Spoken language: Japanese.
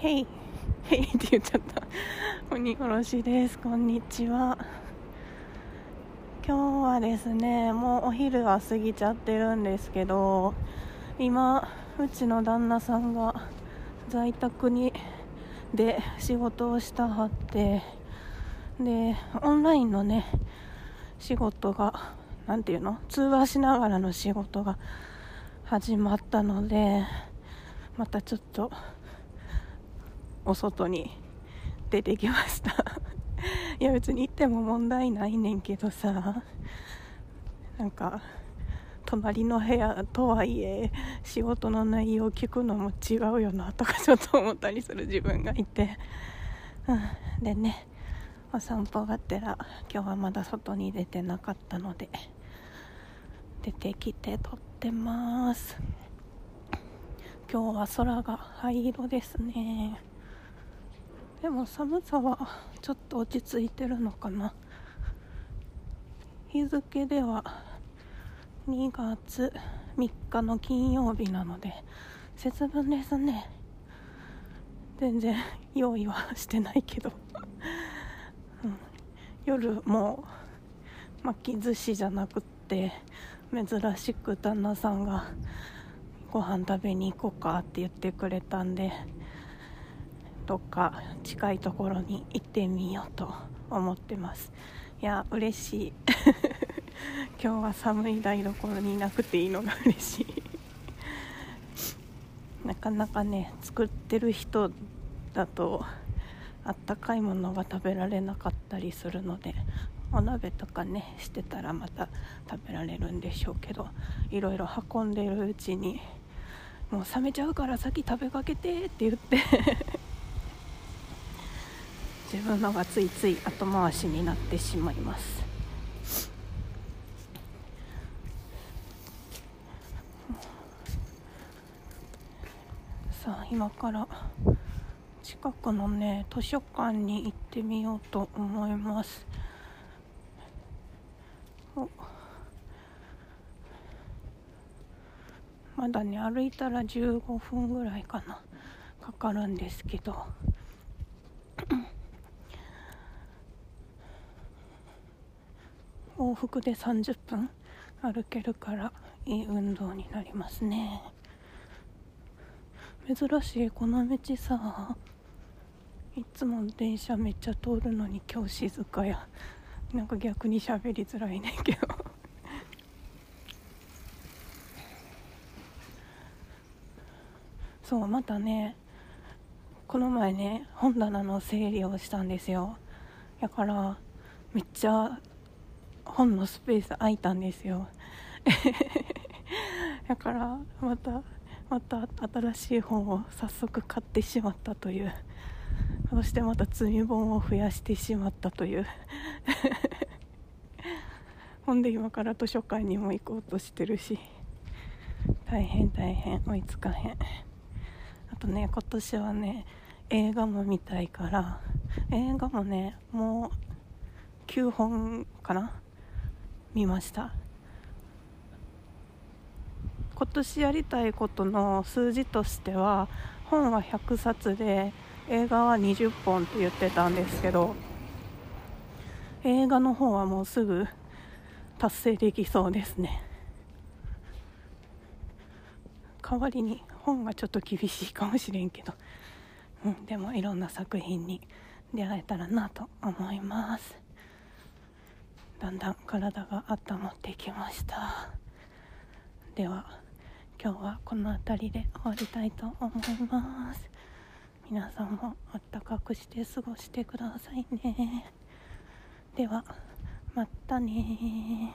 へい、へいって言っちゃった。鬼殺しです。こんにちは。今日はですね、もうお昼は過ぎちゃってるんですけど、今、うちの旦那さんが在宅にで仕事をしたはって、で、オンラインのね、仕事が、なんていうの？通話しながらの仕事が始まったので、またちょっと、お外に出てきました。いや別に行っても問題ないねんけどさ。なんか隣の部屋とはいえ仕事の内容聞くのも違うよなとかちょっと思ったりする自分がいて、うん、でねお散歩がてら今日はまだ外に出てなかったので出てきて撮ってます。今日は空が灰色ですね。でも寒さはちょっと落ち着いてるのかな。日付では2月3日の金曜日なので節分ですね。全然用意はしてないけど、うん、夜も巻き寿司じゃなくって珍しく旦那さんがご飯食べに行こうかって言ってくれたんでどっか近いところに行ってみようと思ってます。いや嬉しい。今日は寒い台所にいなくていいのが嬉しい。なかなかね作ってる人だとあったかいものが食べられなかったりするのでお鍋とかねしてたらまた食べられるんでしょうけどいろいろ運んでるうちにもう冷めちゃうから先食べかけてって言って 自分のがついつい後回しになってしまいます。さあ今から近くのね図書館に行ってみようと思います。まだね歩いたら15分ぐらいかな。かかるんですけど。往復で30分歩けるからいい運動になりますね。珍しいこの道さいつも電車めっちゃ通るのに今日静かや。なんか逆に喋りづらいねんけど。そうまたねこの前ね本棚の整理をしたんですよ。だからめっちゃ本のスペース空いたんですよ。だからまたまた新しい本を早速買ってしまったという。そしてまた積み本を増やしてしまったという。ほんで今から図書館にも行こうとしてるし。大変大変。追いつかへん。あとね今年はね映画も見たいから。映画もねもう9本かな。見ました。今年やりたいことの数字としては本は100冊で映画は20本って言ってたんですけど映画の方はもうすぐ達成できそうですね。代わりに本がちょっと厳しいかもしれんけど、うん、でもいろんな作品に出会えたらなと思います。だんだん体が温まってきました。では今日はこの辺りで終わりたいと思います。皆さんもあったかくして過ごしてくださいね。ではまたね